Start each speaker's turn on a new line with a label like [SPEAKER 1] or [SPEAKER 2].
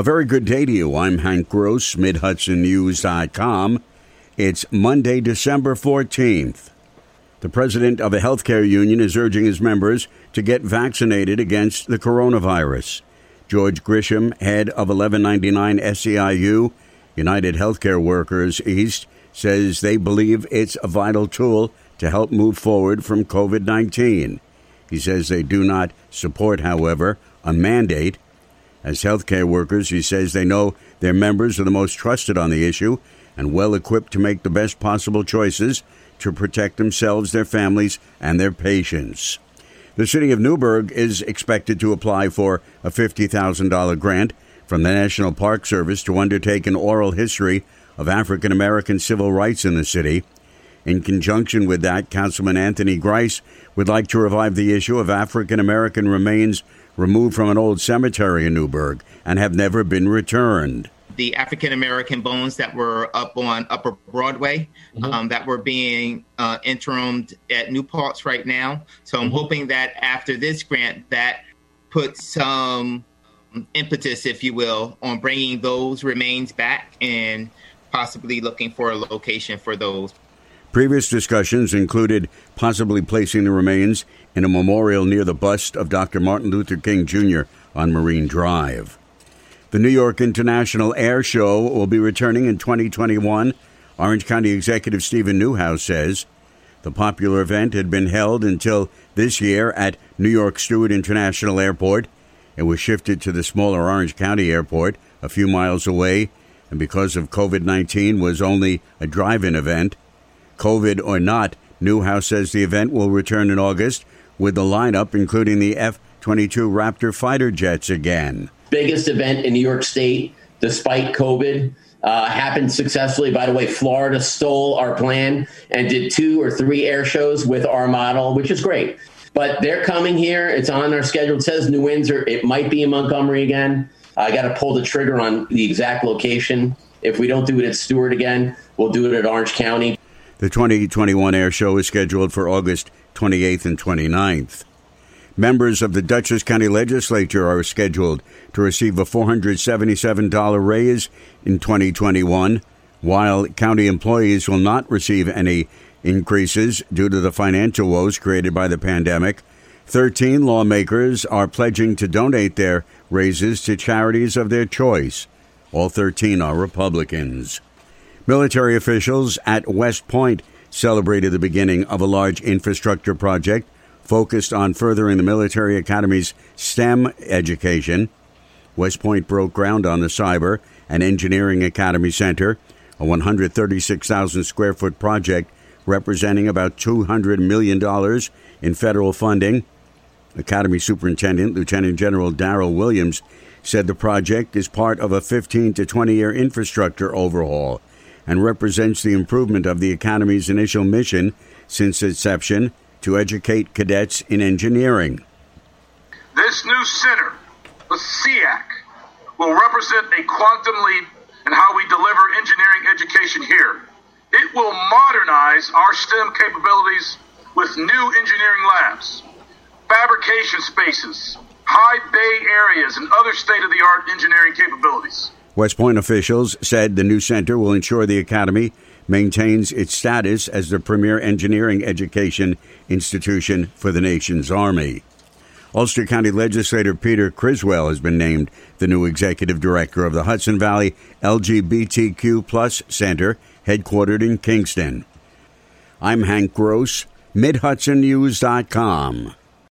[SPEAKER 1] A very good day to you. I'm Hank Gross, MidHudsonNews.com. It's Monday, December 14th. The president of a healthcare union is urging his members to get vaccinated against the coronavirus. George Gresham, head of 1199 SEIU, United Healthcare Workers East, says they believe it's a vital tool to help move forward from COVID 19. He says they do not support, however, a mandate as healthcare workers, he says they know their members are the most trusted on the issue and well equipped to make the best possible choices to protect themselves, their families, and their patients. The city of Newburgh is expected to apply for a $50,000 grant from the National Park Service to undertake an oral history of African American civil rights in the city. In conjunction with that, Councilman Anthony Grice would like to revive the issue of African American remains removed from an old cemetery in Newburgh and have never been returned.
[SPEAKER 2] The African American bones that were up on Upper Broadway mm-hmm. um, that were being uh, interimed at New Paltz right now. So I'm mm-hmm. hoping that after this grant, that puts some impetus, if you will, on bringing those remains back and possibly looking for a location for those.
[SPEAKER 1] Previous discussions included possibly placing the remains in a memorial near the bust of Dr. Martin Luther King Jr. on Marine Drive. The New York International Air Show will be returning in 2021. Orange County Executive Stephen Neuhaus says the popular event had been held until this year at New York Stewart International Airport. It was shifted to the smaller Orange County Airport a few miles away, and because of COVID 19 was only a drive-in event. COVID or not, Neuhaus says the event will return in August with the lineup including the F 22 Raptor fighter jets again.
[SPEAKER 3] Biggest event in New York State despite COVID. Uh, happened successfully. By the way, Florida stole our plan and did two or three air shows with our model, which is great. But they're coming here. It's on our schedule. It says New Windsor. It might be in Montgomery again. I got to pull the trigger on the exact location. If we don't do it at Stewart again, we'll do it at Orange County.
[SPEAKER 1] The 2021 air show is scheduled for August 28th and 29th. Members of the Dutchess County Legislature are scheduled to receive a $477 raise in 2021, while county employees will not receive any increases due to the financial woes created by the pandemic. 13 lawmakers are pledging to donate their raises to charities of their choice. All 13 are Republicans. Military officials at West Point celebrated the beginning of a large infrastructure project focused on furthering the military academy's STEM education. West Point broke ground on the Cyber and Engineering Academy Center, a 136,000 square foot project representing about $200 million in federal funding. Academy Superintendent Lieutenant General Darryl Williams said the project is part of a 15 to 20 year infrastructure overhaul and represents the improvement of the Academy's initial mission since inception to educate cadets in engineering.
[SPEAKER 4] This new center, the CEAC, will represent a quantum leap in how we deliver engineering education here. It will modernize our STEM capabilities with new engineering labs, fabrication spaces, high bay areas, and other state of the art engineering capabilities.
[SPEAKER 1] West Point officials said the new center will ensure the academy maintains its status as the premier engineering education institution for the nation's Army. Ulster County legislator Peter Criswell has been named the new executive director of the Hudson Valley LGBTQ Plus Center, headquartered in Kingston. I'm Hank Gross, MidHudsonNews.com.